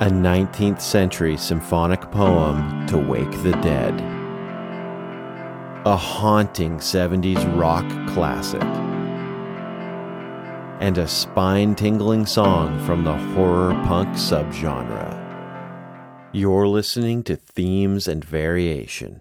a 19th century symphonic poem to wake the dead, a haunting 70s rock classic, and a spine tingling song from the horror punk subgenre. You're listening to Themes and Variation.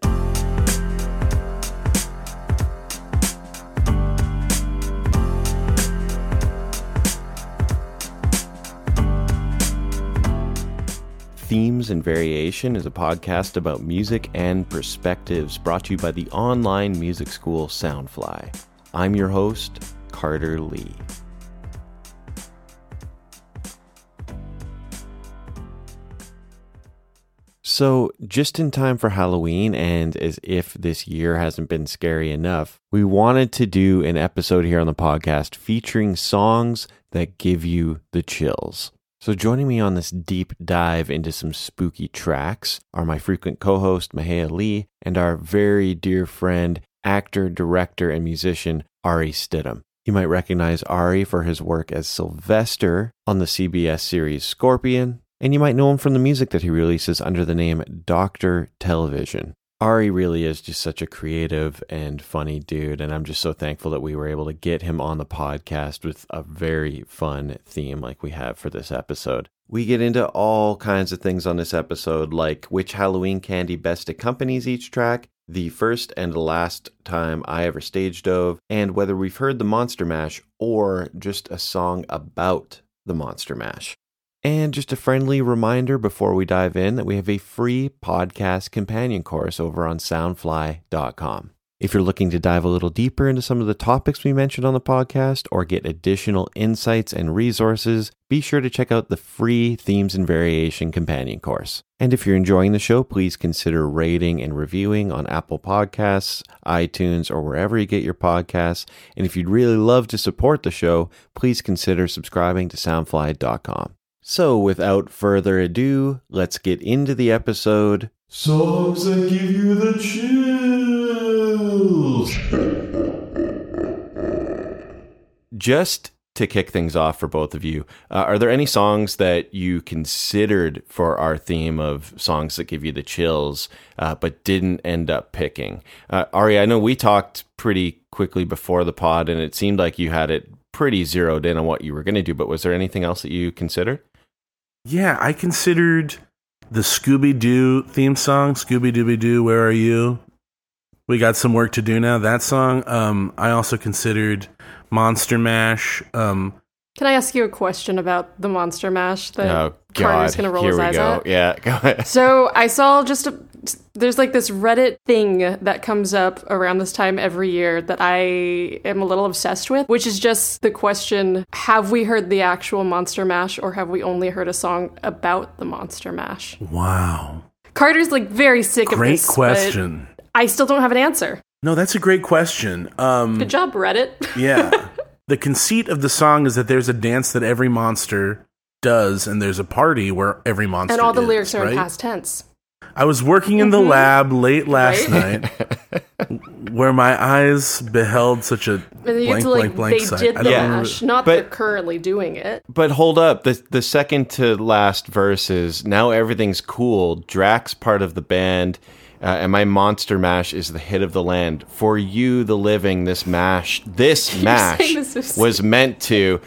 Themes and Variation is a podcast about music and perspectives brought to you by the online music school Soundfly. I'm your host, Carter Lee. So, just in time for Halloween, and as if this year hasn't been scary enough, we wanted to do an episode here on the podcast featuring songs that give you the chills. So, joining me on this deep dive into some spooky tracks are my frequent co host, Mahea Lee, and our very dear friend, actor, director, and musician, Ari Stidham. You might recognize Ari for his work as Sylvester on the CBS series Scorpion, and you might know him from the music that he releases under the name Doctor Television. Ari really is just such a creative and funny dude, and I'm just so thankful that we were able to get him on the podcast with a very fun theme like we have for this episode. We get into all kinds of things on this episode, like which Halloween candy best accompanies each track, the first and last time I ever stage dove, and whether we've heard the Monster Mash or just a song about the Monster Mash. And just a friendly reminder before we dive in that we have a free podcast companion course over on soundfly.com. If you're looking to dive a little deeper into some of the topics we mentioned on the podcast or get additional insights and resources, be sure to check out the free Themes and Variation companion course. And if you're enjoying the show, please consider rating and reviewing on Apple Podcasts, iTunes, or wherever you get your podcasts. And if you'd really love to support the show, please consider subscribing to soundfly.com. So, without further ado, let's get into the episode. Songs that give you the chills. Just to kick things off for both of you, uh, are there any songs that you considered for our theme of songs that give you the chills, uh, but didn't end up picking? Uh, Ari, I know we talked pretty quickly before the pod, and it seemed like you had it pretty zeroed in on what you were going to do, but was there anything else that you considered? Yeah, I considered the Scooby Doo theme song, Scooby Dooby Doo, Where Are You? We got some work to do now. That song. Um, I also considered Monster Mash. Um, Can I ask you a question about the Monster Mash that oh, Carter's going to roll Here his we eyes go. at? Yeah, go ahead. So I saw just a, there's like this Reddit thing that comes up around this time every year that I am a little obsessed with, which is just the question: Have we heard the actual Monster Mash, or have we only heard a song about the Monster Mash? wow. Carter's like very sick of Great this. but question. I still don't have an answer. No, that's a great question. Um, Good job, Reddit. yeah. the conceit of the song is that there's a dance that every monster does, and there's a party where every monster and all the is, lyrics are right? in past tense. I was working in the lab late last Right? night, where my eyes beheld such a And then you blank, to like blank, blank they sight. did the don't mash, not but- they're currently doing it. But hold up, the the second to last verse is now everything's cool. Drac's part of the band, uh, and my monster mash is the hit of the land. For you, the living, this mash, this mash this is- was meant to.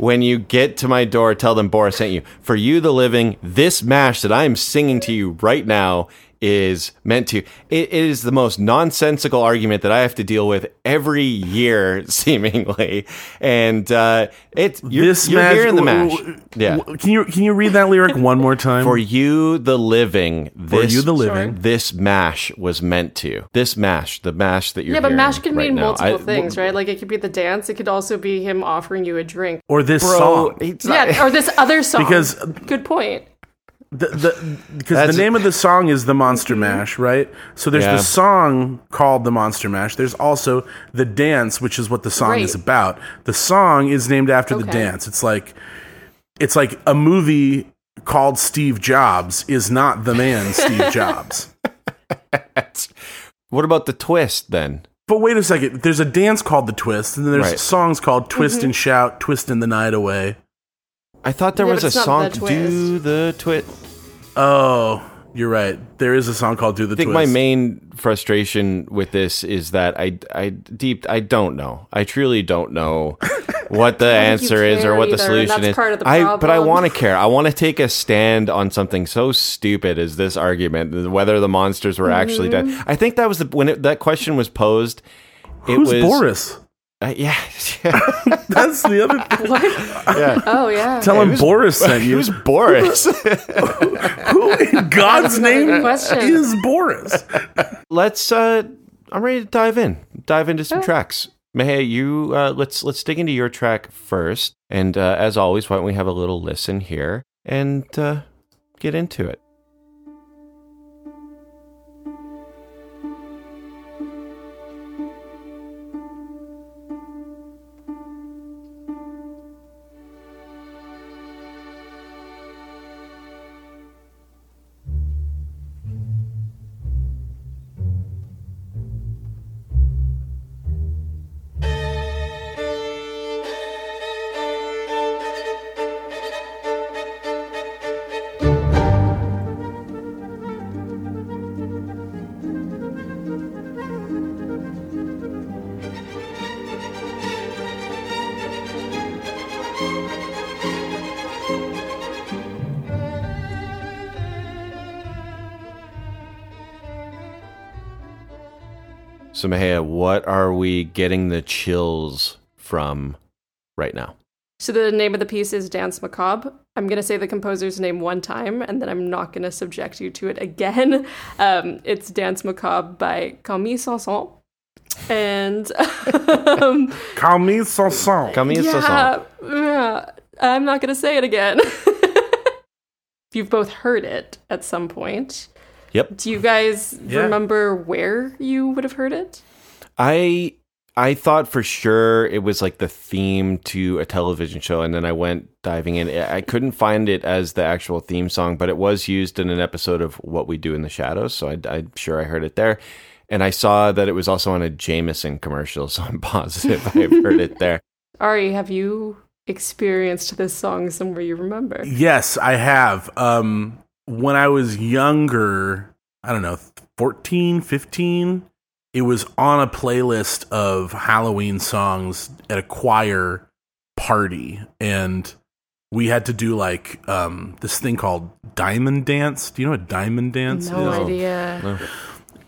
When you get to my door, tell them Boris sent you. For you, the living, this mash that I am singing to you right now is meant to. It, it is the most nonsensical argument that I have to deal with every year, seemingly. And uh, it's you're, this you're mash, hearing the w- mash. Yeah. Can you can you read that lyric one more time? For you, the living, For this, you, the living. this mash was meant to. This mash, the mash that you're Yeah, but mash can right mean now. multiple I- things, right? Like it could be the dance. It could also be him offering you a drink. or this Bro, song. not- Yeah, or this other song. Because- good point. The, the, because the name of the song is the Monster Mash, right? So there's Yeah. the song called the Monster Mash. There's also the dance, which is what the song Right. is about. The song is named after the dance. It's like it's like a movie called Steve Jobs is not the man Steve Jobs. what about the twist then? But wait a second. There's a dance called the Twist, and then there's Right. songs called Twist Mm-hmm. and Shout, Twist in the Night Away. I thought there Yeah, was a song the twist. "Do the Twit." Oh, you're right. There is a song called "Do the Twit. I think Twist." my main frustration with this is that I, I deep, I don't know. I truly don't know what the answer is or what the either, and solution that's is. part of the I, but I want to care. I want to take a stand on something so stupid as this argument, whether the monsters were actually dead. Mm-hmm. I think that was the when it, that question was posed. It Who's was Boris? Uh, yeah, That's the other. thing. yeah. Oh yeah. Tell him Boris sent you. Who's Boris? Who in God's name question. is Boris? let's uh i'm ready to dive in dive into some tracks Mahea, you uh let's let's dig into your track first and uh, as always why don't we have a little listen here and uh get into it so Mahea, what are we getting the chills from right now So the name of the piece is Danse Macabre. I'm going to say the composer's name one time, and then I'm not going to subject you to it again. Um, it's Danse Macabre by Camille Saint-Saëns. And um, Camille Saint-Saëns. Camille yeah, Saint-Saëns. yeah, I'm not going to say it again. You've both heard it at some point. Yep. Do you guys Yeah. remember where you would have heard it? I I thought for sure it was like the theme to a television show, and then I went diving in. I couldn't find it as the actual theme song, but it was used in an episode of What We Do in the Shadows, so I, I'm sure I heard it there. And I saw that it was also on a Jameson commercial, so I'm positive I've heard it there. Ari, have you experienced this song somewhere you remember? Yes, I have. Um, when I was younger, I don't know, 14, 15, it was on a playlist of Halloween songs at a choir party. And we had to do like um, this thing called Diamond Dance. Do you know what Diamond Dance No is? idea.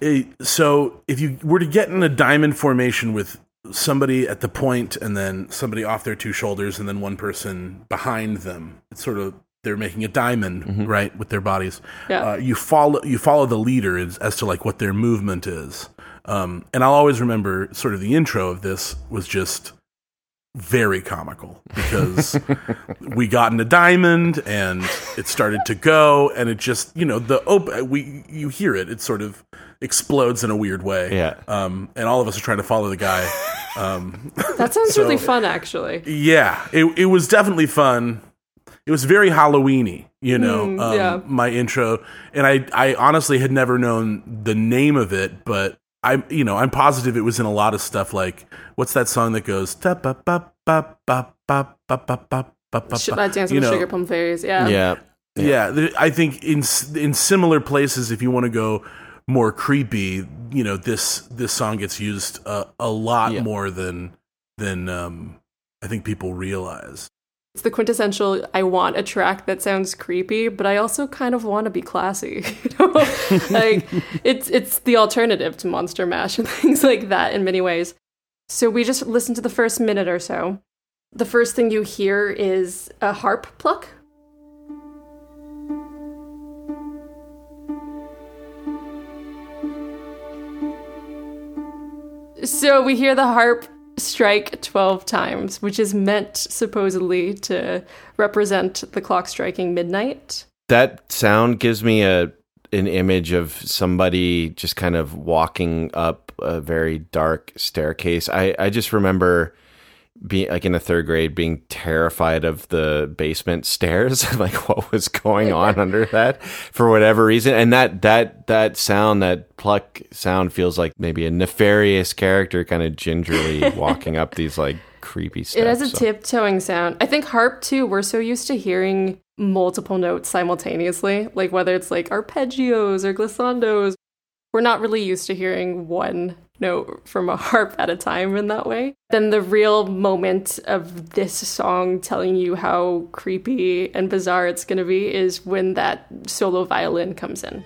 it- so if you were to get in a diamond formation with somebody at the point and then somebody off their two shoulders and then one person behind them it's sort of they're making a diamond right with their bodies Yeah. uh, you follow you follow the leader as, as to like what their movement is um, and i'll always remember sort of the intro of this was just very comical because we got in a diamond and it started to go and it just you know the op- we you hear it it sort of explodes in a weird way Yeah. um and all of us are trying to follow the guy um That sounds So- really fun, actually. yeah it, it was definitely fun it was very halloweeny you know Mm, um, yeah. my intro and i i honestly had never known the name of it but i'm you know i'm positive it was in a lot of stuff like what's that song that goes ta ba ba ba ba ba ba ba ba ba ba Should I dance you with know, sugar plum fairies? Yeah. Yeah. yeah, there- I think in s- in similar places, if you want to go more creepy, you know this this song gets used a, a lot Yeah. more than than um, I think people realize. It's the quintessential I want a track that sounds creepy, but I also kind of want to be classy. You know? like it's it's the alternative to Monster Mash and things like that in many ways. So we just listen to the first minute or so. The first thing you hear is a harp pluck. So we hear the harp strike 12 times, which is meant supposedly to represent the clock striking midnight. That sound gives me a an image of somebody just kind of walking up a very dark staircase. I, I just remember being like in the third grade being terrified of the basement stairs like what was going on under that for whatever reason and that that that sound that pluck sound feels like maybe a nefarious character kind of gingerly walking up these like creepy stuff. It has a so- tiptoeing sound. I think harp too. We're so used to hearing multiple notes simultaneously, like whether it's like arpeggios or glissandos. We're not really used to hearing one note from a harp at a time in that way. Then the real moment of this song telling you how creepy and bizarre it's going to be is when that solo violin comes in.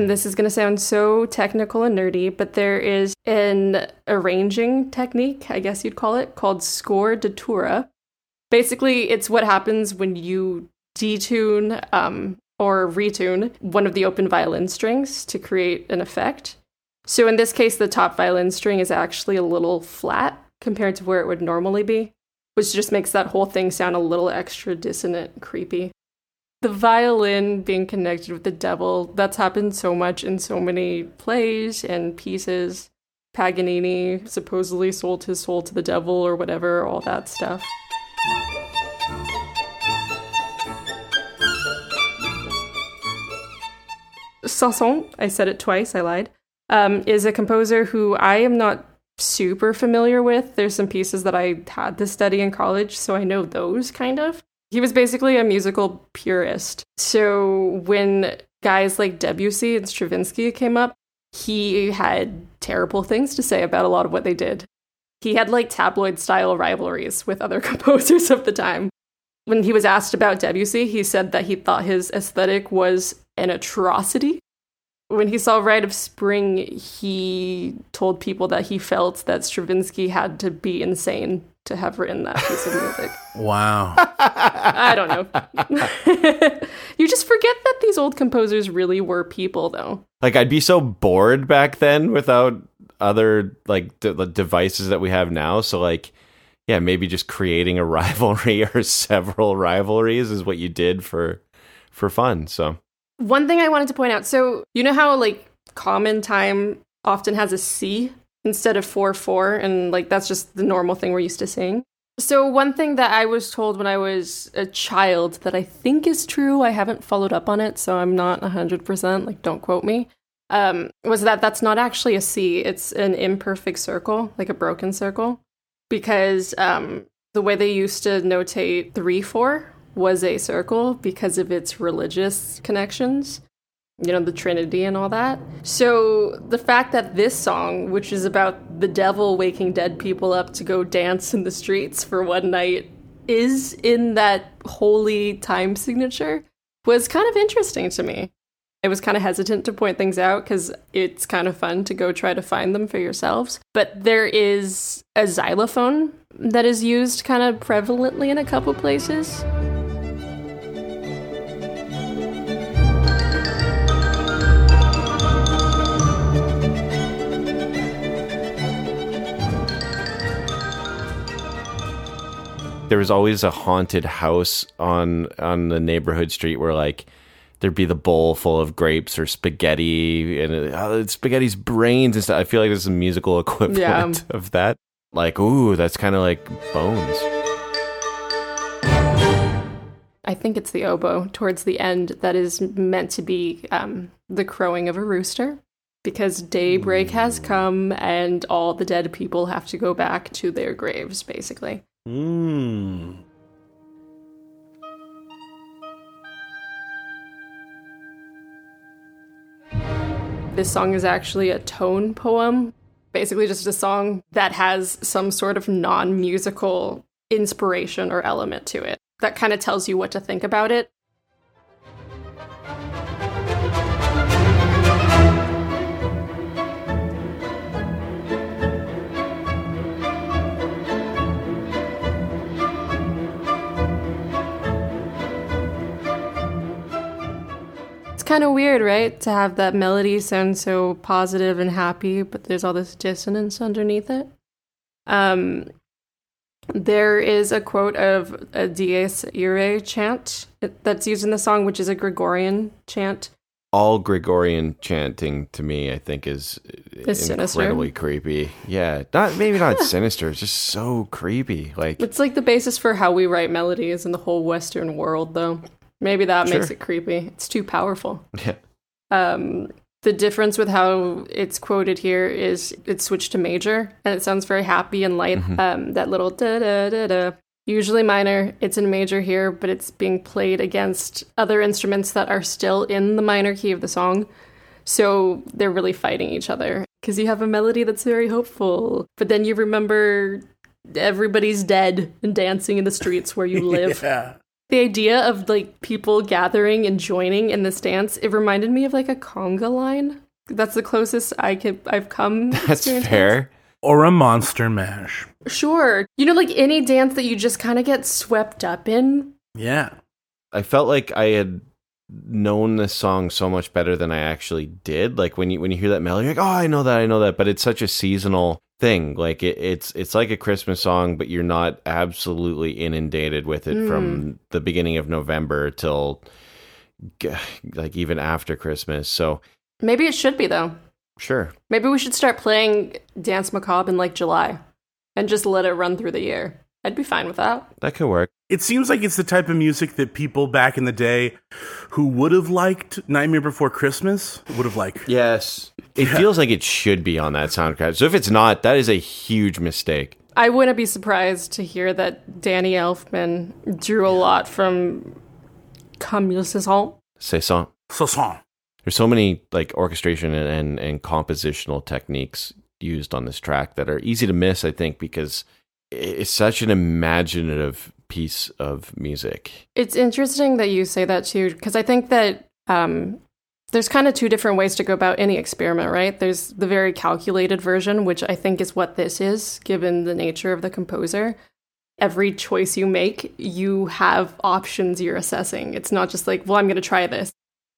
and this is going to sound so technical and nerdy, but there is an arranging technique, I guess you'd call it, called scordatura. Basically, it's what happens when you detune um, or retune one of the open violin strings to create an effect. So in this case, the top violin string is actually a little flat compared to where it would normally be, which just makes that whole thing sound a little extra dissonant, creepy. The violin being connected with the devil that's happened so much in so many plays and pieces. Paganini supposedly sold his soul to the devil or whatever all that stuff Saint-Saëns, I said it twice, I lied, um, is a composer who I am not super familiar with. There's some pieces that I had to study in college, so I know those kind of. He was basically a musical purist. So when guys like Debussy and Stravinsky came up, he had terrible things to say about a lot of what they did. He had like tabloid style rivalries with other composers of the time. When he was asked about Debussy, he said that he thought his aesthetic was an atrocity. When he saw Rite of Spring, he told people that he felt that Stravinsky had to be insane to have written that piece of music. Wow. I don't know. you just forget that these old composers really were people, though. Like I'd be so bored back then without other like d- the devices that we have now. So like, yeah, maybe just creating a rivalry or several rivalries is what you did for for fun. So One thing I wanted to point out so, you know how like common time often has a C instead of 4 4, and like that's just the normal thing we're used to seeing? So, one thing that I was told when I was a child that I think is true, I haven't followed up on it, so I'm not 100%, like, don't quote me, um, was that that's not actually a C. It's an imperfect circle, like a broken circle, because um, the way they used to notate 3 4 was a circle because of its religious connections you know, the Trinity and all that. So the fact that this song, which is about the devil waking dead people up to go dance in the streets for one night, is in that holy time signature was kind of interesting to me. I was kind of hesitant to point things out because it's kind of fun to go try to find them for yourselves. But there is a xylophone that is used kind of prevalently in a couple places. There was always a haunted house on on the neighborhood street where like there'd be the bowl full of grapes or spaghetti and uh, spaghetti's brains and stuff. I feel like there's a musical equivalent of that. Like, ooh, that's kind of like bones. I think it's the oboe towards the end that is meant to be um, the crowing of a rooster because daybreak has come and all the dead people have to go back to their graves, basically. Mm. This song is actually a tone poem, basically just a song that has some sort of non musical inspiration or element to it that kind of tells you what to think about it. Kind of weird, right? To have that melody sound so positive and happy, but there's all this dissonance underneath it. Um, there is a quote of a Dies Irae chant that's used in the song, which is a Gregorian chant. All Gregorian chanting to me, I think, is sinister. incredibly creepy. Yeah, not maybe not sinister. It's just so creepy. Like, It's like the basis for how we write melodies in the whole Western world, though. Maybe that makes it creepy. It's too powerful. yeah, Um, the difference with how it's quoted here is it's switched to major and it sounds very happy and light. Um, that little da da da da. Usually minor, it's in major here, but it's being played against other instruments that are still in the minor key of the song. So they're really fighting each other because you have a melody that's very hopeful, but then you remember everybody's dead and dancing in the streets where you live. Yeah. The idea of like people gathering and joining in this dance, it reminded me of like a conga line. That's the closest I could I've come. That's experiencing fair. Or a monster mash. Sure. You know, like any dance that you just kind of get swept up in. Yeah. I felt like I had known this song so much better than I actually did. Like when you when you hear that melody, you're like, oh, I know that, I know that. But it's such a seasonal thing. Like it, it's it's like a Christmas song, but you're not absolutely inundated with it from hmm. the beginning of November till like even after Christmas. So Maybe it should be though. sure, Maybe we should start playing Danse Macabre in like July and just let it run through the year. I'd be fine with that. that could work. It seems like it's the type of music that people back in the day who would have liked Nightmare Before Christmas would have liked. Yes, it feels like it should be on that soundtrack. So if it's not, that is a huge mistake. I wouldn't be surprised to hear that Danny Elfman drew a lot from Comme il se sent. C'est ça. So song. There's so many like orchestration and, and, and compositional techniques used on this track that are easy to miss, I think, because it's such an imaginative piece of music. It's interesting that you say that too, because I think that um, there's kind of two different ways to go about any experiment, right? There's the very calculated version, which I think is what this is, given the nature of the composer. Every choice you make, you have options you're assessing. It's not just like, well, I'm going to try this.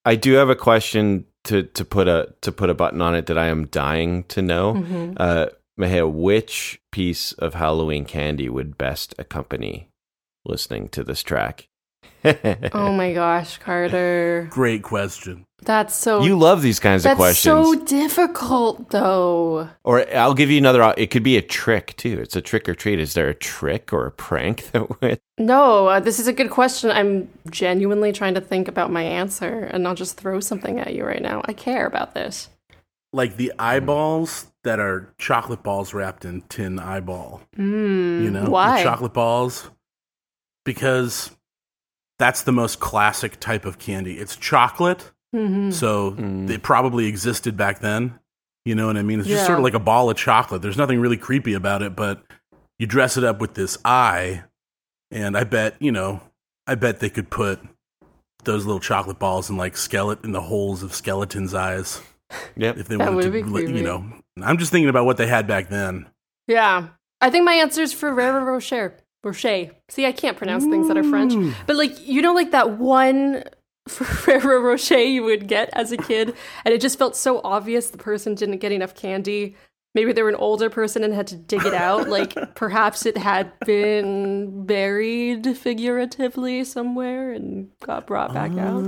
I do have a question to, to put a to put a button on it that I am dying to know. Mm-hmm. Uh, Mahea, which piece of Halloween candy would best accompany listening to this track? Oh my gosh, Carter. Great question. That's so. you love these kinds of questions. so difficult, though. Or I'll give you another. It could be a trick too. It's a trick or treat. Is there a trick or a prank that would? No, uh, this is a good question. I'm genuinely trying to think about my answer and not just throw something at you right now. I care about this. Like the eyeballs that are chocolate balls wrapped in tin eyeball. Mm, You know? Why? chocolate balls. Because that's the most classic type of candy. It's chocolate. hmm So Mm. it probably existed back then. You know what I mean? It's just Yeah. sort of like a ball of chocolate. There's nothing really creepy about it, but you dress it up with this eye, and I bet, you know, I bet they could put those little chocolate balls in like skeleton in the holes of skeletons' eyes Yep. if they That wanted would to, be creepy. you know. I'm just thinking about what they had back then. Yeah. I think my answer is Ferrero Rocher. Rocher. See, I can't pronounce things that are French. But like, you know, like that one Ferrero Rocher you would get as a kid, and it just felt so obvious the person didn't get enough candy. Maybe they were an older person and had to dig it out. like perhaps it had been buried figuratively somewhere and got brought back out.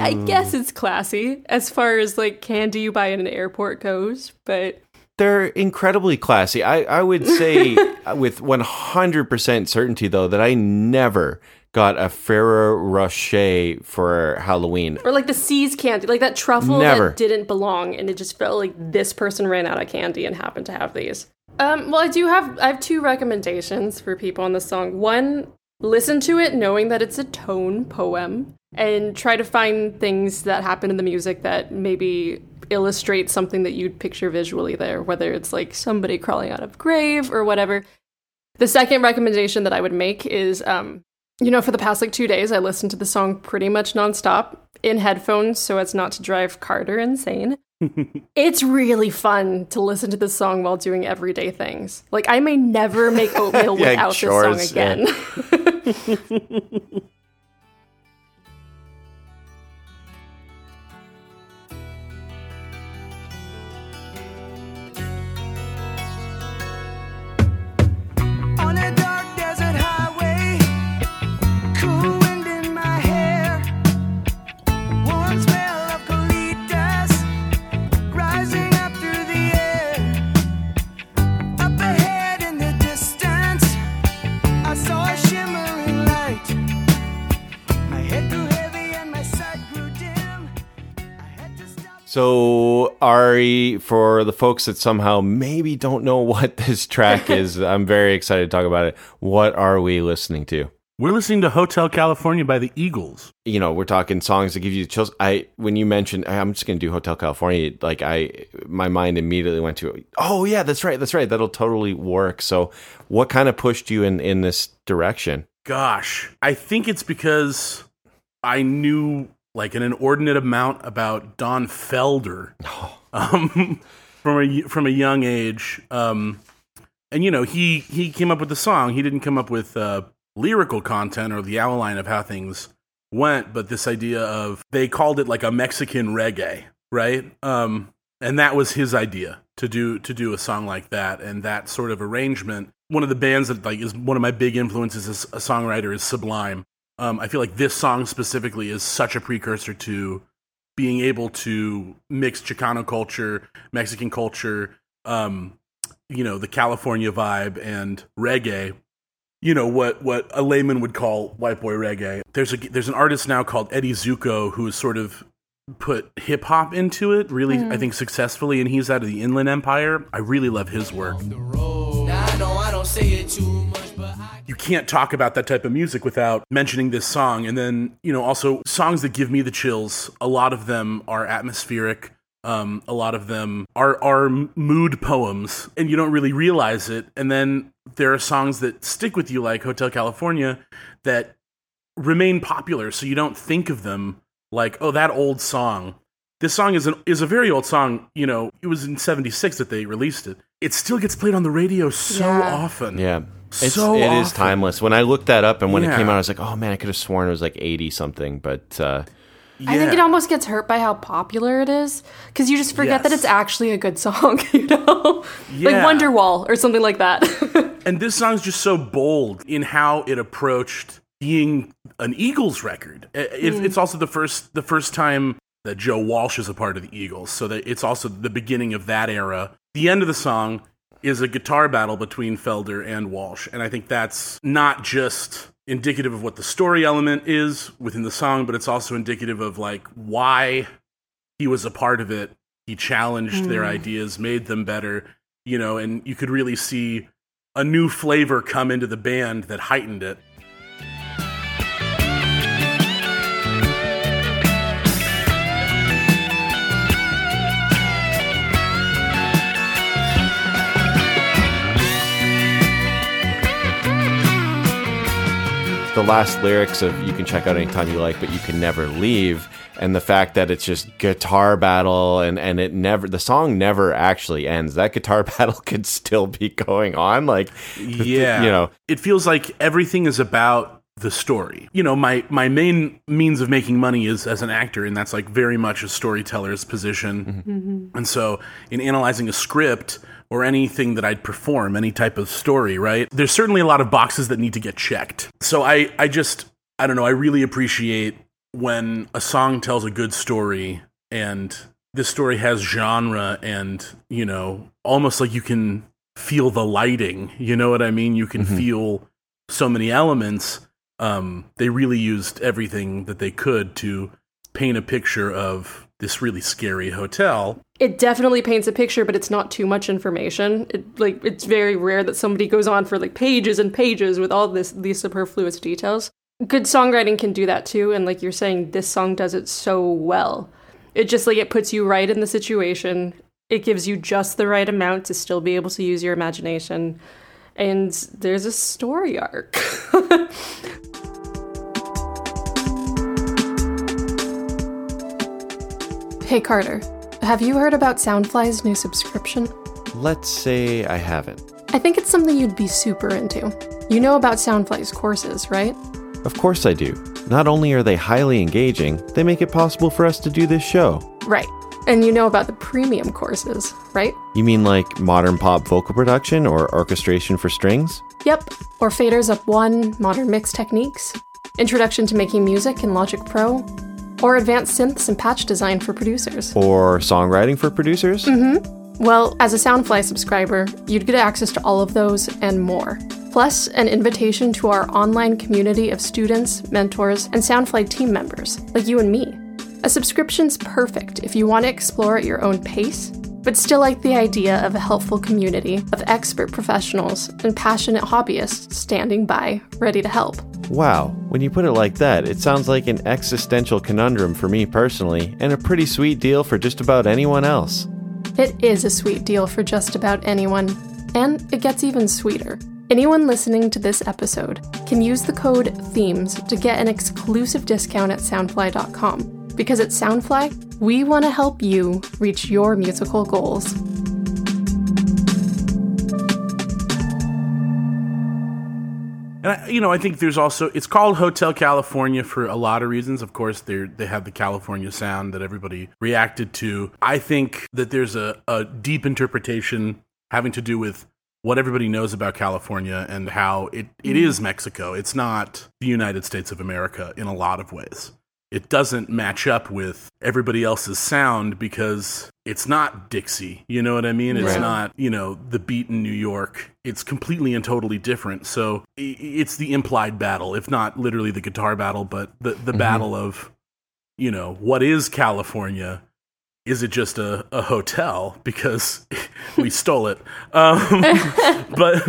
I guess it's classy as far as like candy you buy in an airport goes, but They're incredibly classy. I, I would say with 100% certainty, though, that I never got a Ferrero Rocher for Halloween. or like the See's candy, like that truffle Never. that didn't belong, and it just felt like this person ran out of candy and happened to have these. Um, well, I do have I have two recommendations for people on this song. One, listen to it knowing that it's a tone poem, and try to find things that happen in the music that maybe illustrate something that you'd picture visually there, whether it's like somebody crawling out of grave or whatever. The second recommendation that I would make is, um, you know, for the past like two days, I listened to the song pretty much nonstop in headphones so as not to drive Carter insane. it's really fun to listen to this song while doing everyday things. Like, I may never make oatmeal Yeah, without chores, this song again. On So, Ari, for the folks that somehow maybe don't know what this track is, I'm very excited to talk about it. What are we listening to? We're listening to Hotel California by the Eagles. You know, we're talking songs that give you chills. I when you mentioned I'm just going to do Hotel California, like I my mind immediately went to, "Oh yeah, that's right. That's right. That'll totally work." So, what kind of pushed you in in this direction? Gosh, I think it's because I knew like an inordinate amount about Don Felder um, from a from a young age. Um, and you know, he he came up with the song. He didn't come up with uh, lyrical content or the outline of how things went, but this idea of they called it like a Mexican reggae, right? Um, and that was his idea to do to do a song like that and that sort of arrangement. One of the bands that like is one of my big influences as a songwriter is Sublime. Um, I feel like this song specifically is such a precursor to being able to mix Chicano culture, Mexican culture, um, you know, the California vibe and reggae you know what what a layman would call white boy reggae. There's a there's an artist now called Eddie Zuko who has sort of put hip hop into it really I think successfully and he's out of the Inland Empire. I really love his work. You can't talk about that type of music without mentioning this song and then, you know, also songs that give me the chills. A lot of them are atmospheric. Um, a lot of them are are mood poems, and you don't really realize it. And then there are songs that stick with you, like Hotel California, that remain popular, so you don't think of them like, oh, that old song. This song is an, is a very old song. You know, it was in '76 that they released it. It still gets played on the radio so Yeah. often. Yeah. It's, So it is often. timeless. When I looked that up and when it came out, I was like, oh man, I could have sworn it was like 80 something. But uh, I think it almost gets hurt by how popular it is because you just forget that it's actually a good song, you know? Yeah. Like Wonderwall or something like that. And this song's just so bold in how it approached being an Eagles record. I- It, It's also the first the first time that Joe Walsh is a part of the Eagles, so that it's also the beginning of that era. The end of the song is a guitar battle between Felder and Walsh, and I think that's not just indicative of what the story element is within the song, but it's also indicative of like why he was a part of it. He challenged their mm. ideas, made them better, you know, and you could really see a new flavor come into the band that heightened it. The last lyrics of "You can check out anytime you like, but you can never leave," and the fact that it's just guitar battle and and it never the song never actually ends. That guitar battle could still be going on. Like, Yeah. you know, it feels like everything is about the story. You know, my my main means of making money is as an actor and that's like very much a storyteller's position. Mm-hmm. Mm-hmm. And so in analyzing a script or anything that I'd perform, any type of story, right? There's certainly a lot of boxes that need to get checked. So I I just I don't know, I really appreciate when a song tells a good story and this story has genre and, you know, almost like you can feel the lighting. You know what I mean? You can feel so many elements. Um, they really used everything that they could to paint a picture of this really scary hotel. it definitely paints a picture, but it's not too much information. It, like it's very rare that somebody goes on for like pages and pages with all this these superfluous details. Good songwriting can do that too, and like you're saying, this song does it so well. It just like it puts you right in the situation. It gives you just the right amount to still be able to use your imagination. And there's a story arc. hey Carter, have you heard about Soundfly's new subscription? let's say I haven't. I think it's something you'd be super into. You know about Soundfly's courses, right? Of course I do. Not only are they highly engaging, they make it possible for us to do this show. Right. And you know about the premium courses, right? You mean like modern pop vocal production or orchestration for strings? Yep. Or Faders Up 1, Modern Mix Techniques, Introduction to Making Music in Logic Pro, or Advanced Synths and Patch Design for Producers. Or songwriting for producers? Mm-hmm. Well, as a Soundfly subscriber, you'd get access to all of those and more. Plus, an invitation to our online community of students, mentors, and Soundfly team members, like you and me. A subscription's perfect if you want to explore at your own pace, but still like the idea of a helpful community of expert professionals and passionate hobbyists standing by, ready to help. Wow, when you put it like that, it sounds like an existential conundrum for me personally, and a pretty sweet deal for just about anyone else. It is a sweet deal for just about anyone, and it gets even sweeter. Anyone listening to this episode can use the code THEMES to get an exclusive discount at soundfly.com. Because at Soundfly, we want to help you reach your musical goals. And I, you know, I think there's also it's called Hotel California for a lot of reasons. Of course, they they have the California sound that everybody reacted to. I think that there's a, a deep interpretation having to do with what everybody knows about California and how it, it mm. is Mexico. It's not the United States of America in a lot of ways. It doesn't match up with everybody else's sound because it's not Dixie. You know what I mean? It's Right. not, you know, the beat in New York. It's completely and totally different. So it's the implied battle, if not literally the guitar battle, but the, the battle of, you know, what is California? Is it just a, a hotel because we stole it? Um, but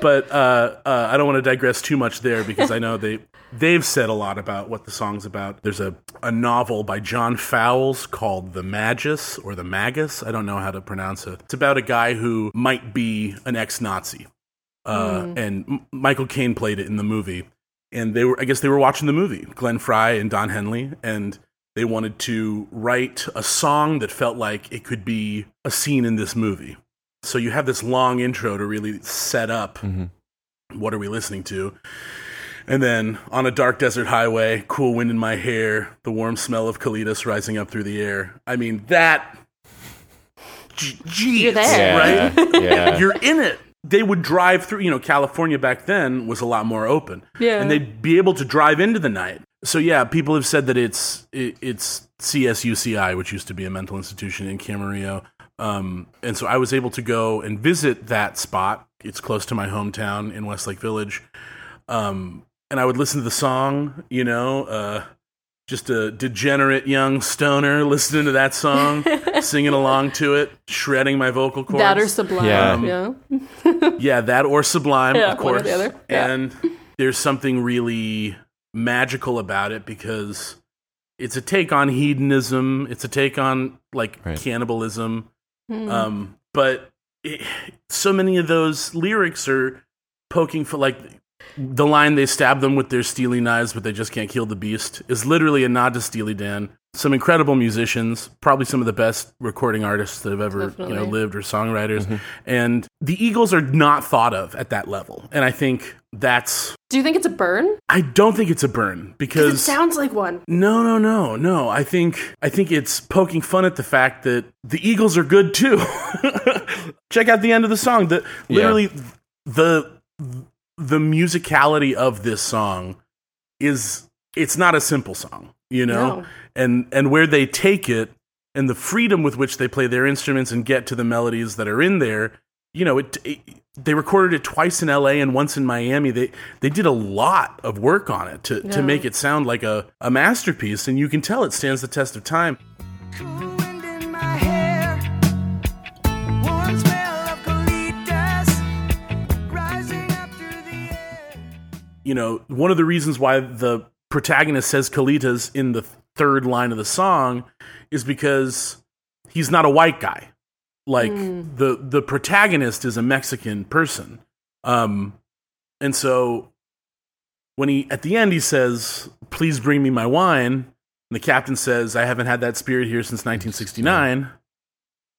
but uh, uh, I don't want to digress too much there because I know they they've said a lot about what the song's about. There's a, a novel by John Fowles called The Magus or The Magus. I don't know how to pronounce it. It's about a guy who might be an ex-Nazi, uh, and M- Michael Caine played it in the movie. And they were, I guess, they were watching the movie, Glenn Frey and Don Henley, and they wanted to write a song that felt like it could be a scene in this movie. So you have this long intro to really set up what are we listening to. And then on a dark desert highway, cool wind in my hair, the warm smell of colitas rising up through the air. I mean, that. G- Geez, You're there. right? yeah. You're in it. They would drive through, you know, California back then was a lot more open. Yeah. And they'd be able to drive into the night. So yeah, people have said that it's it, it's CSUCI, which used to be a mental institution in Camarillo. Um, and so I was able to go and visit that spot. It's close to my hometown in Westlake Village. Um, and I would listen to the song, you know, uh, just a degenerate young stoner listening to that song, singing along to it, shredding my vocal cords. That or Sublime. Yeah. Yeah. Yeah, that or Sublime, Yeah, of one or course. the other. Yeah. And there's something really magical about it because it's a take on hedonism. It's a take on like Right. cannibalism. Hmm. Um, but it, so many of those lyrics are poking for like the line they stab them with their steely knives, but they just can't kill the beast is literally a nod to Steely Dan. Some incredible musicians, probably some of the best recording artists that have ever you know lived or songwriters, mm-hmm. and the Eagles are not thought of at that level. And I think that's Do you think it's a burn? I don't think it's a burn because It sounds like one. no, no, no, no. I think I think it's poking fun at the fact that the Eagles are good too. Check out the end of the song. The literally the the musicality of this song is it's not a simple song, you know? No. And and where they take it and the freedom with which they play their instruments and get to the melodies that are in there, you know, it, it they recorded it twice in LA and once in Miami. They they did a lot of work on it to, to make it sound like a, a masterpiece and you can tell it stands the test of time. You know, one of the reasons why the protagonist says Colitas in the third line of the song is because he's not a white guy. Like the the protagonist is a Mexican person. Um and so when he at the end he says, "Please bring me my wine," and the captain says, "I haven't had that spirit here since 1969."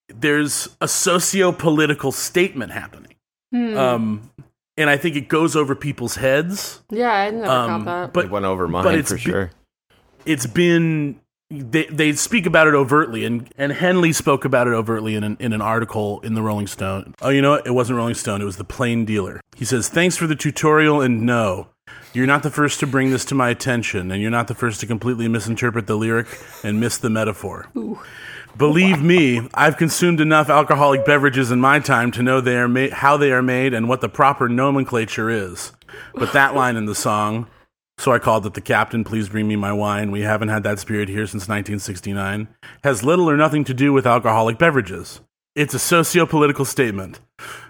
There's a socio-political statement happening. Hmm. Um and I think it goes over people's heads. yeah, I never Um, caught that. it went over mine but it's for be- sure. it's been they they speak about it overtly, and and Henley spoke about it overtly in an, in an article in the Rolling Stone. Oh, you know what? It wasn't Rolling Stone. It was the Plain Dealer. He says, "Thanks for the tutorial, and no." You're not the first to bring this to my attention, and you're not the first to completely misinterpret the lyric and miss the metaphor. Believe me, I've consumed enough alcoholic beverages in my time to know they are ma- how they are made and what the proper nomenclature is. But that line in the song, So I called it the Captain, Please Bring Me My Wine. We haven't had that spirit here since 1969. Has little or nothing to do with alcoholic beverages. It's a socio political statement.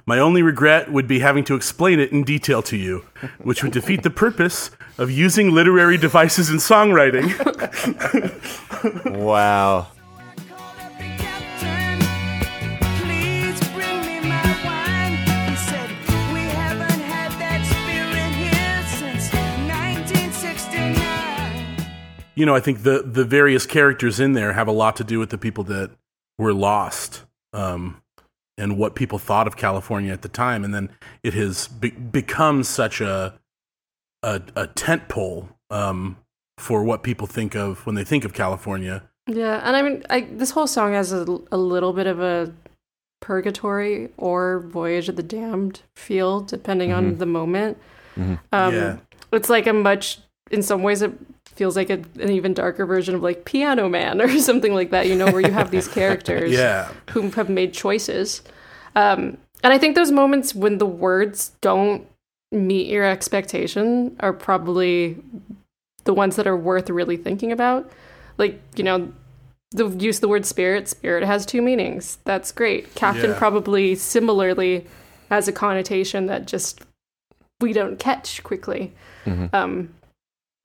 My only regret would be having to explain it in detail to you, which would defeat the purpose of using literary devices in songwriting. Wow. You know, I think the the various characters in there have a lot to do with the people that were lost, um, and what people thought of California at the time, and then it has be- become such a a, a tent pole um, for what people think of when they think of California. Yeah, and I mean, I, this whole song has a, a little bit of a purgatory or voyage of the damned feel, depending on the moment. Um, Yeah. It's like a much, in some ways, it feels like a, an even darker version of like Piano Man or something like that, you know, where you have these characters Yeah, who have made choices. Um, and I think those moments when the words don't meet your expectation are probably the ones that are worth really thinking about. Like, you know, the use of the word spirit, spirit has two meanings. That's great. Captain Yeah. probably similarly has a connotation that just we don't catch quickly. Um,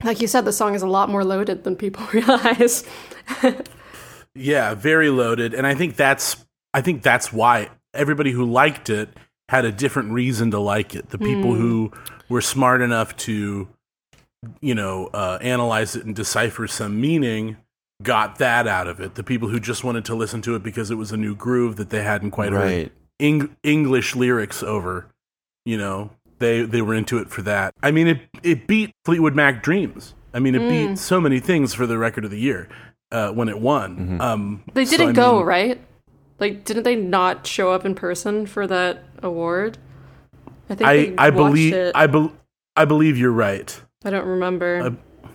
like you said, the song is a lot more loaded than people realize. yeah, very loaded, and I think that's I think that's why everybody who liked it had a different reason to like it. The people who were smart enough to, you know, uh, analyze it and decipher some meaning got that out of it. The people who just wanted to listen to it because it was a new groove that they hadn't quite heard Right. Eng- English lyrics over, you know, they they were into it for that. I mean, it it beat Fleetwood Mac Dreams. I mean, it Mm. beat so many things for the record of the year uh, when it won. Mm-hmm. Um, They didn't I go, mean, right? Like, didn't they not show up in person for that award? I think I they I believe it. I bel I believe you're right. I don't remember. I-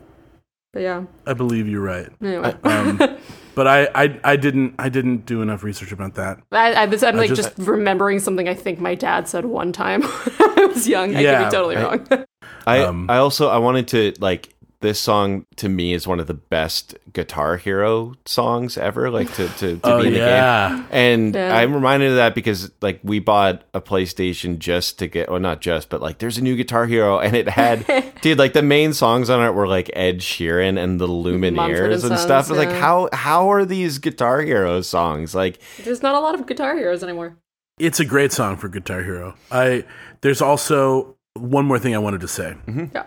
but yeah. I believe you're right. Anyway, Um, but I, I I didn't I didn't do enough research about that. I, I, am like just- just, remembering something I think my dad said one time when I was young. Yeah, I could be totally I- wrong. I Um, I also I wanted to like this song to me is one of the best Guitar Hero songs ever. Like to to, to Oh be in the game. And Yeah. I'm reminded of that because like we bought a PlayStation just to get, well, not just, but like there's a new Guitar Hero, and it had, dude, like the main songs on it were like Ed Sheeran and the Lumineers Mumford and and stuff. I was like, how how are these Guitar Hero songs? Like, There's not a lot of guitar heroes anymore. it's a great song for Guitar Hero. I there's also one more thing I wanted to say, mm-hmm. Yeah.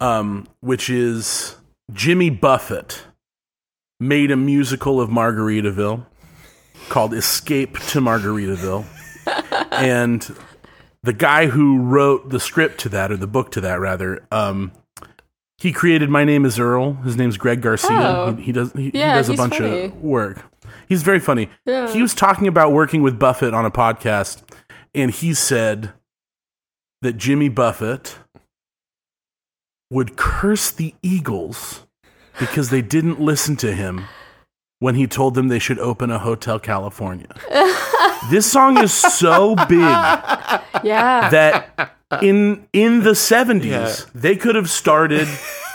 Um, which is Jimmy Buffett made a musical of Margaritaville called Escape to Margaritaville, and the guy who wrote the script to that or the book to that rather. Um, he created My Name Is Earl. His name's Greg Garcia. Oh. He, he does he, he does a bunch funny. of work. He's very funny. Yeah. He was talking about working with Buffett on a podcast, and he said that Jimmy Buffett would curse the Eagles because they didn't listen to him when he told them they should open a Hotel California. this song is so big Yeah. that in in the 70s Yeah. they could have started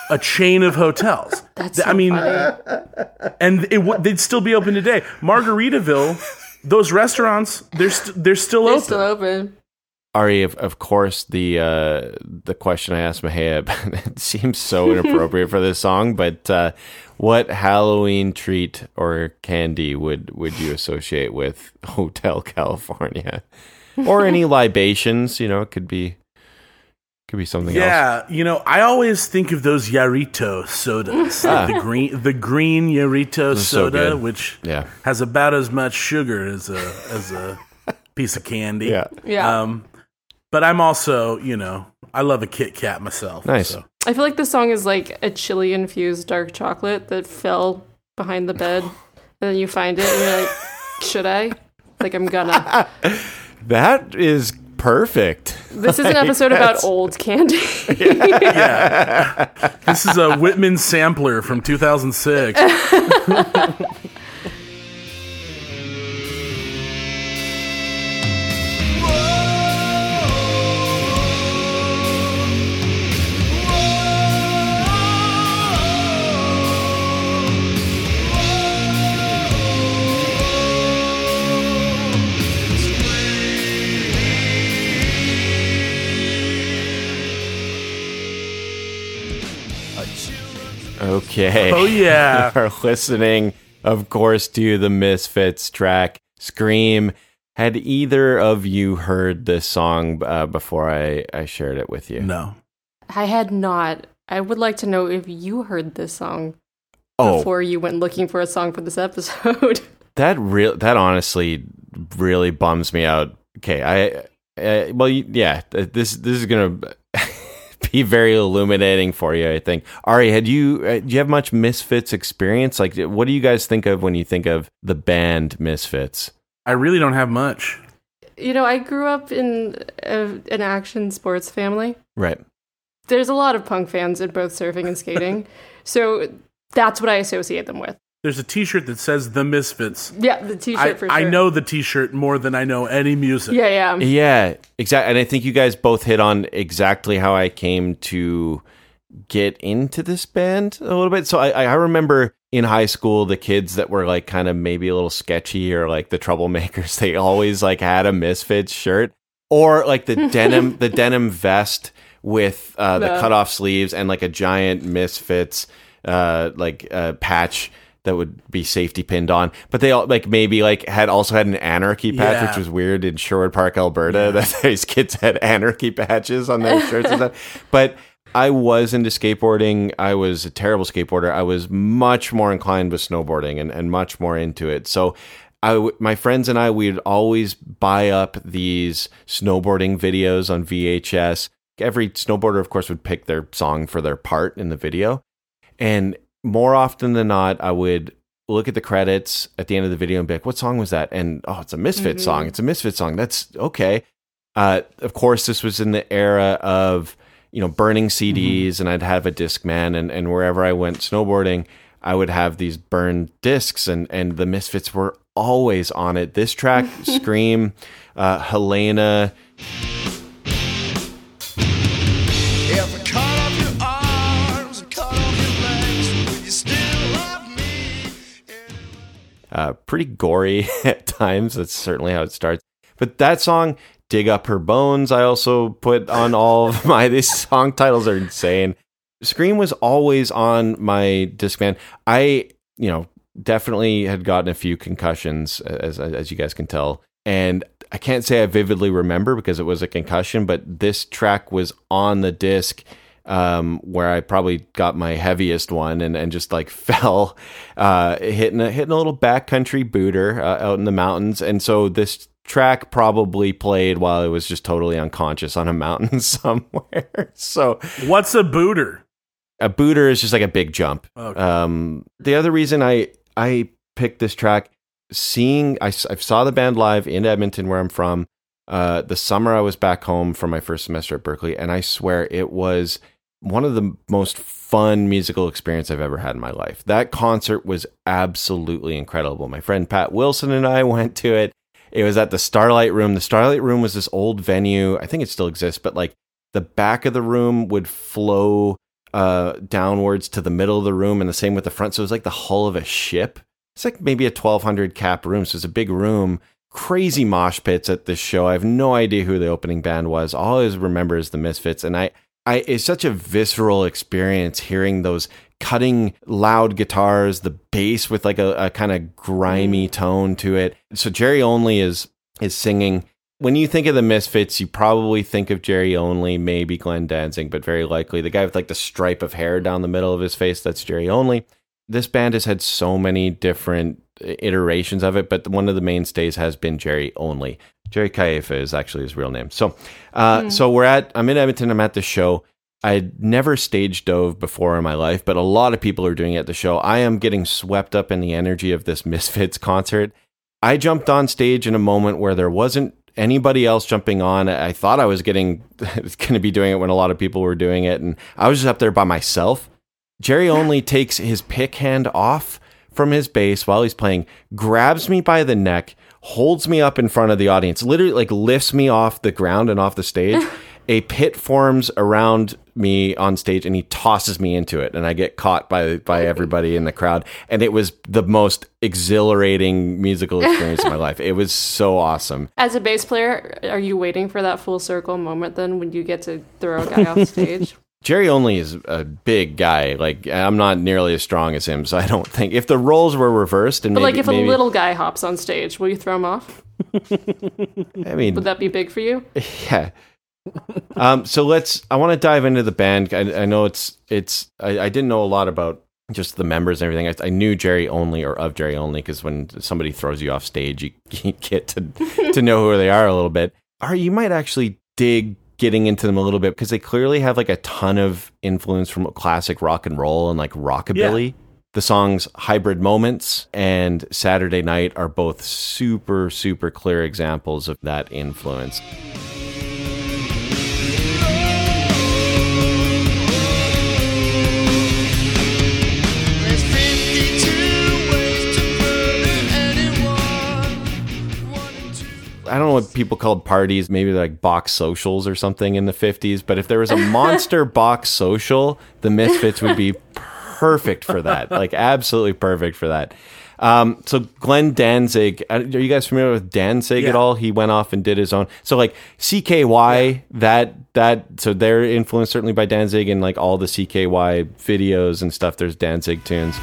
a chain of hotels. That's I so mean, funny. and it, w- they'd still be open today. Margaritaville, those restaurants, they're st- they're still They're open. still open. Ari, of, of course, the uh, the question I asked Mahea it seems so inappropriate for this song, but uh, what Halloween treat or candy would would you associate with Hotel California, or any libations? You know, it could be could be something else. yeah, you know, I always think of those Jarrito sodas, like the green the green Jarrito are so soda, good. which Yeah, has about as much sugar as a as a piece of candy. yeah. Yeah. Um, but I'm also, you know, I love a Kit Kat myself. Nice. so. I feel like this song is like a chili infused dark chocolate that fell behind the bed. And then you find it and you're like, should I? Like, I'm gonna. That is perfect. This is an episode about old candy. Yeah. This is a Whitman sampler from 2006. Okay. Oh, yeah. are listening, of course, to the Misfits track Scream. Had either of you heard this song uh, before I, I shared it with you? No. I had not. I would like to know if you heard this song Oh, before you went looking for a song for this episode. that real that honestly really bums me out. Okay, I uh, well, yeah, this this is gonna be very illuminating for you. I think. Ari, had you uh, do you have much Misfits experience? Like, what do you guys think of when you think of the band Misfits? I really don't have much. you know, I grew up in a, an action sports family. Right. There's a lot of punk fans in both surfing and skating. so that's what I associate them with. There's a T-shirt that says "The Misfits." Yeah, the T-shirt for sure. I know the T-shirt more than I know any music. Yeah, yeah. Yeah, exactly. And I think you guys both hit on exactly how I came to get into this band a little bit. So I, I remember in high school, the kids that were like kind of maybe a little sketchy or like the troublemakers, they always like had a Misfits shirt or like the denim, the denim vest with uh, the No. cut off sleeves and like a giant Misfits uh, like uh, patch. That would be safety pinned on, but they all like maybe like had also had an anarchy patch, Yeah. which was weird in Sherwood Park, Alberta. That these kids had anarchy patches on their shirts and stuff. But I was into skateboarding. I was a terrible skateboarder. I was much more inclined with snowboarding and, and much more into it. So I my friends and I, we'd always buy up these snowboarding videos on VHS. Every snowboarder, of course, would pick their song for their part in the video. And more often than not, I would look at the credits at the end of the video and be like, what song was that? And oh, it's a Misfit song. It's a Misfit song. That's okay. Uh, of course, this was in the era of, you know, burning CDs and I'd have a Discman and, and wherever I went snowboarding, I would have these burned discs and, and the Misfits were always on it. This track, Scream, uh, Helena, uh, pretty gory at times. That's certainly how it starts. But that song, Dig Up Her Bones, I also put on all of my, these song titles are insane. Scream was always on my disc. Discman. I, you know, definitely had gotten a few concussions, as, as you guys can tell. And I can't say I vividly remember because it was a concussion, but this track was on the disc um, where I probably got my heaviest one and, and just like fell, uh, hitting a, hitting a little backcountry booter uh, out in the mountains. And so this track probably played while I was just totally unconscious on a mountain somewhere. so What's a booter? a booter is just like a big jump. Okay. Um, the other reason I I picked this track, seeing I, I saw the band live in Edmonton, where I'm from. Uh, the summer I was back home from my first semester at Berkeley, and I swear it was one of the most fun musical experience I've ever had in my life. That concert was absolutely incredible. My friend Pat Wilson and I went to it. It was at the Starlight Room. The Starlight Room was this old venue. I think it still exists, but like the back of the room would flow uh, downwards to the middle of the room, and the same with the front. So it was like the hull of a ship. It's like maybe a 1200 cap room. So it's a big room. Crazy mosh pits at this show. I have no idea who the opening band was. All I remember is the Misfits, and I, I it's such a visceral experience hearing those cutting loud guitars, the bass with like a, a kind of grimy mm. tone to it. So Jerry Only is is singing. When you think of the Misfits, you probably think of Jerry Only, maybe Glenn Danzig, but very likely the guy with like the stripe of hair down the middle of his face, that's Jerry Only. This band has had so many different iterations of it, but one of the mainstays has been Jerry Only. Jerry Caiafa is actually his real name. So, uh, so we're at. I'm in Edmonton. I'm at the show. I'd never stage dove before in my life, but a lot of people are doing it at the show. I am getting swept up in the energy of this Misfits concert. I jumped on stage in a moment where there wasn't anybody else jumping on. I thought I was getting going to be doing it when a lot of people were doing it, and I was just up there by myself. Jerry only takes his pick hand off from his bass while he's playing, grabs me by the neck, holds me up in front of the audience, literally like lifts me off the ground and off the stage. A pit forms around me on stage and he tosses me into it and I get caught by by everybody in the crowd and it was the most exhilarating musical experience of my life. It was so awesome. As a bass player, are you waiting for that full circle moment then when you get to throw a guy off stage? Jerry Only is a big guy. Like I'm not nearly as strong as him, so I don't think if the roles were reversed and But maybe, like, if maybe- a little guy hops on stage, will you throw him off? I mean, Would that be big for you? yeah. um, so let's. I want to dive into the band. I, I know it's it's. I, I didn't know a lot about just the members and everything. I, I knew Jerry only or of Jerry only because when somebody throws you off stage, you, you get to to know who they are a little bit. Or you might actually dig getting into them a little bit because they clearly have like a ton of influence from classic rock and roll and like rockabilly. The songs Hybrid Moments and Saturday Night are both super, super clear examples of that influence. I don't know what people called parties, maybe like box socials or something in the 50s, but if there was a monster box social, the Misfits would be perfect for that. Like, absolutely perfect for that. Um, so Glenn Danzig, uh, are you guys familiar with Danzig at all? He went off and did his own. So like CKY, that that so they're influenced certainly by Danzig and like all the CKY videos and stuff. There's Danzig tunes.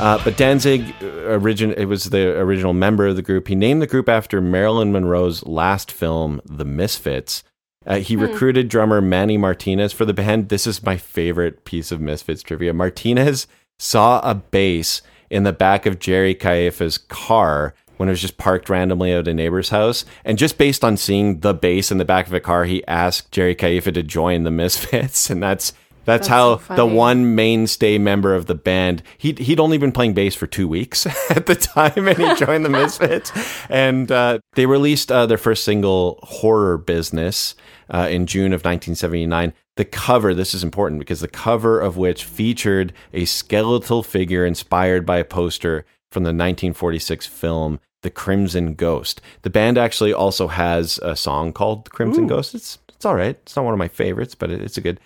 Uh, but Danzig uh, origin it was the original member of the group. He named the group after Marilyn Monroe's last film, The Misfits. Uh, he recruited drummer Manny Martinez for the band. This is my favorite piece of Misfits trivia. Martinez saw a bass in the back of Jerry Caiafa's car when it was just parked randomly at a neighbor's house. And just based on seeing the bass in the back of a car, he asked Jerry Caifa to join the Misfits. And that's that's, That's how so the one mainstay member of the band. He'd, he'd only been playing bass for two weeks at the time, and he joined the Misfits. And uh, they released uh, their first single, Horror Business, uh, in June of 1979. The cover, this is important because the cover of which featured a skeletal figure inspired by a poster from the 1946 film. The Crimson Ghost. The band actually also has a song called Crimson Ghost. It's it's all right. It's not one of my favorites, but it, it's a good.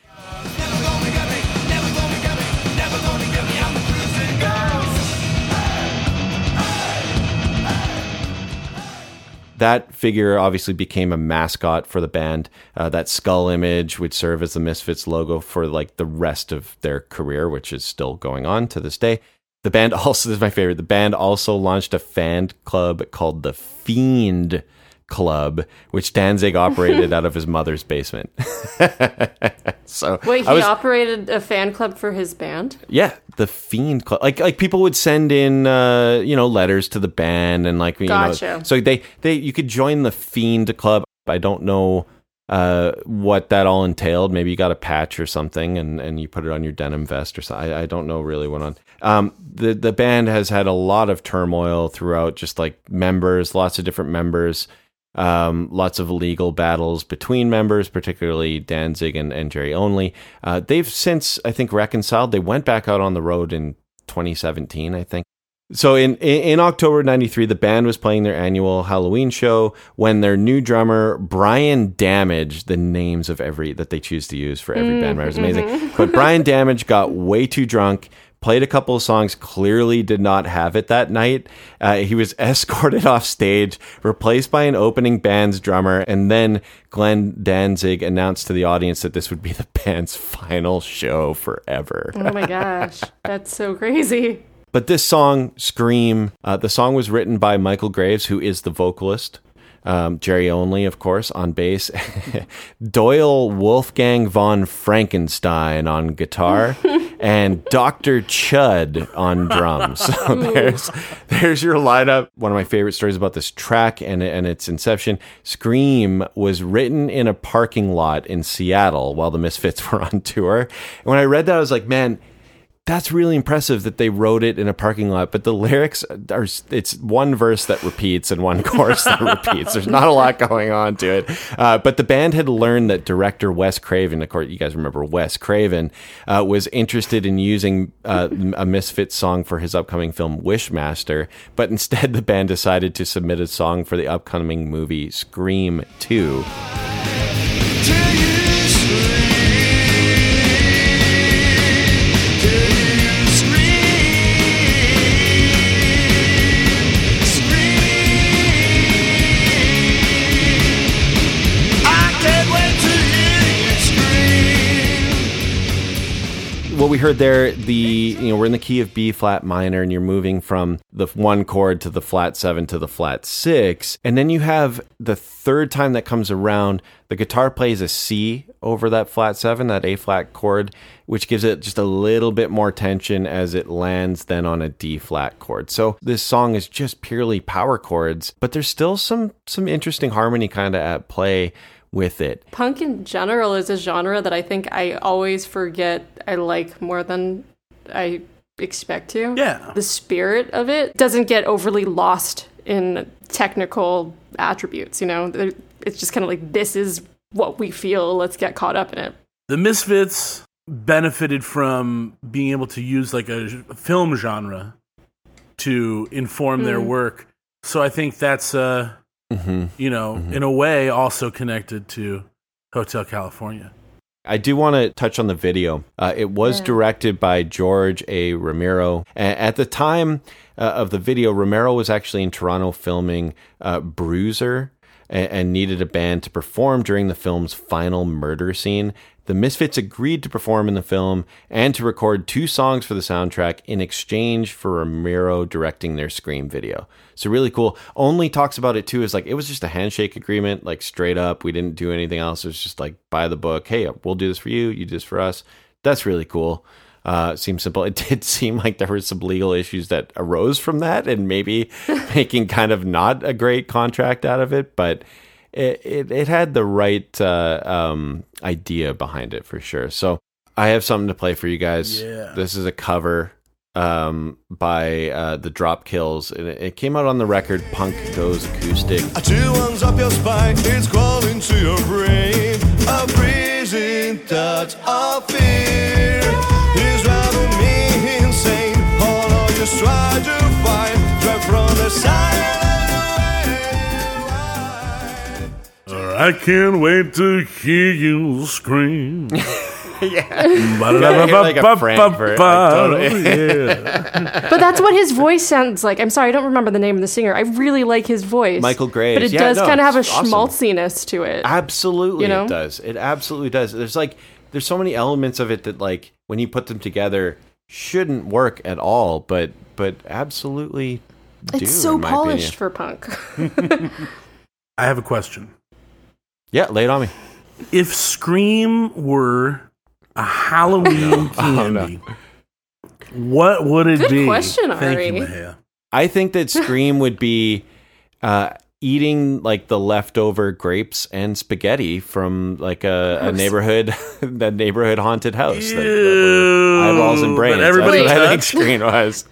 That figure obviously became a mascot for the band. Uh, that skull image would serve as the Misfits logo for like the rest of their career, which is still going on to this day. The band also is my favorite. The band also launched a fan club called the Fiend Club, which Danzig operated out of his mother's basement. so Wait, he was- operated a fan club for his band? yeah, the Fiend Club. Like like people would send in uh, you know letters to the band and like you Gotcha. know so they they you could join the Fiend Club. I don't know uh, what that all entailed. Maybe you got a patch or something and, and you put it on your denim vest or something. I, I don't know really what on. Um, the the band has had a lot of turmoil throughout, just like members, lots of different members. Um, lots of legal battles between members, particularly Danzig and, and Jerry Only. Uh, they've since, I think, reconciled. They went back out on the road in 2017, I think. So in, in October '93, the band was playing their annual Halloween show when their new drummer Brian Damage, the names of every that they choose to use for every band member is amazing. But Brian Damage got way too drunk, played a couple of songs, clearly did not have it that night. Uh, he was escorted off stage, replaced by an opening band's drummer, and then Glenn Danzig announced to the audience that this would be the band's final show forever. Oh my gosh, that's so crazy. But this song, Scream, uh, the song was written by Michael Graves, who is the vocalist. Um, Jerry Only, of course, on bass. Doyle Wolfgang von Frankenstein on guitar. And Dr. Chud on drums. So there's, there's your lineup. One of my favorite stories about this track and, and its inception. Scream was written in a parking lot in Seattle while the Misfits were on tour. And when I read that, I was like, man, that's really impressive that they wrote it in a parking lot, but the lyrics are it's one verse that repeats and one chorus that repeats. There's not a lot going on to it. Uh, but the band had learned that director Wes Craven, of course, you guys remember Wes Craven, uh, was interested in using uh, a misfit song for his upcoming film Wishmaster, but instead the band decided to submit a song for the upcoming movie Scream 2. We heard there, the you know we're in the key of B flat minor, and you're moving from the one chord to the flat seven to the flat six, and then you have the third time that comes around, the guitar plays a C over that flat seven, that A flat chord, which gives it just a little bit more tension as it lands then on a D flat chord. So this song is just purely power chords, but there's still some some interesting harmony kind of at play with it. Punk in general is a genre that I think I always forget I like more than I expect to. Yeah. The spirit of it doesn't get overly lost in technical attributes, you know? It's just kind of like, this is what we feel, let's get caught up in it. The Misfits benefited from being able to use like a film genre to inform their work. So I think that's uh hmm you know, in a way also connected to Hotel California. I do want to touch on the video. Uh, it was Yeah. directed by George A. Romero. A- At the time uh, of the video, Romero was actually in Toronto filming uh, Bruiser and, and needed a band to perform during the film's final murder scene. The Misfits agreed to perform in the film and to record two songs for the soundtrack in exchange for Romero directing their Scream video. So really cool. Only talks about it too is like it was just a handshake agreement, like straight up. We didn't do anything else. It was just like by the book. Hey, we'll do this for you. You do this for us. That's really cool. Uh, seems simple. It did seem like there were some legal issues that arose from that, and maybe making kind of not a great contract out of it, but it it, it had the right uh, um, idea behind it for sure. So I have something to play for you guys. Yeah. This is a cover um, by uh, the Drop Kills, and it, it came out on the record "Punk Goes Acoustic." A chill runs up your spine, it's crawling to your brain. A freezing touch of fear is driving me insane. All of you try to find, drive from the side I can't wait to hear you scream. yeah, like a Frankfurt, like, totally. But that's what his voice sounds like. I'm sorry, I don't remember the name of the singer. I really like his voice. Michael Graves. But it Yeah, does no, kind of have a awesome. schmaltziness to it. Absolutely, You know? it does. It absolutely does. There's like there's so many elements of it that like when you put them together shouldn't work at all, but but absolutely do. it's so polished opinion. for punk. I have a question. Yeah, lay it on me. If Scream were a Halloween Oh, no. what would it Good be? question, Thank you, Ari. Mahea. I think that Scream would be uh, eating like the leftover grapes and spaghetti from like a, a neighborhood, that neighborhood haunted house. that- that eyeballs and brains. Everybody That's what I think? Scream was.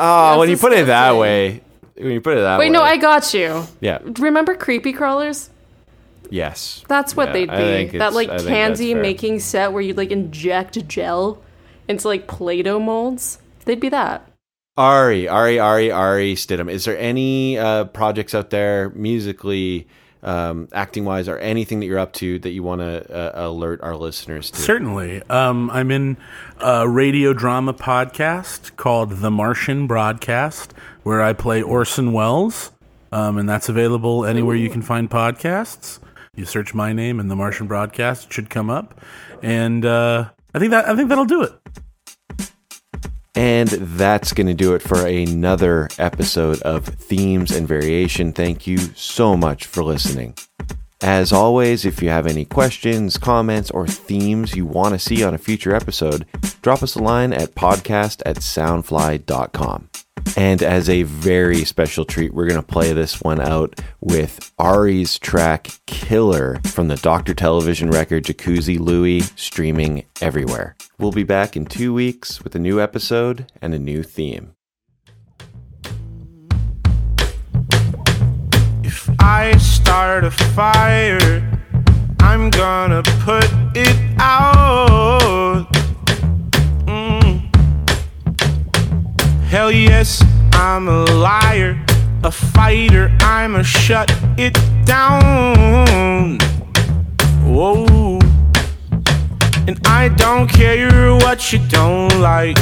Oh, when you That's put it that way, when you put it that way. Wait, no, I got you. yeah. Remember creepy crawlers? Yes. That's what Yeah, they'd be. That like I candy making set where you'd like inject gel into like Play-Doh molds. They'd be that. Ari, Ari, Ari, Ari Stidham. Is there any uh, projects out there, musically, um, acting wise, or anything that you're up to that you want to uh, alert our listeners to? Certainly. Um, I'm in a radio drama podcast called The Martian Broadcast, where I play Orson Welles, um, and that's available anywhere you can find podcasts. You search my name and The Martian Broadcast it should come up, and uh, I think that I think that'll do it. And that's going to do it for another episode of Themes and Variation. Thank you so much for listening. As always, if you have any questions, comments, or themes you want to see on a future episode, drop us a line at podcast at soundfly.com. And as a very special treat, we're going to play this one out with Ari's track Killer from the Dr. Television record Jacuzzi Louie streaming everywhere. We'll be back in two weeks with a new episode and a new theme. If I start a fire, I'm gonna put it out. Hell yes, I'm a liar, a fighter, I'ma shut it down. Whoa. And I don't care what you don't like,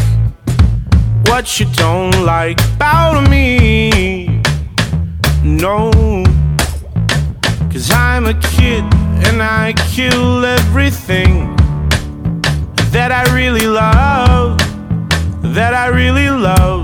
what you don't like about me. No, cause I'm a kid and I kill everything that I really love, that I really love,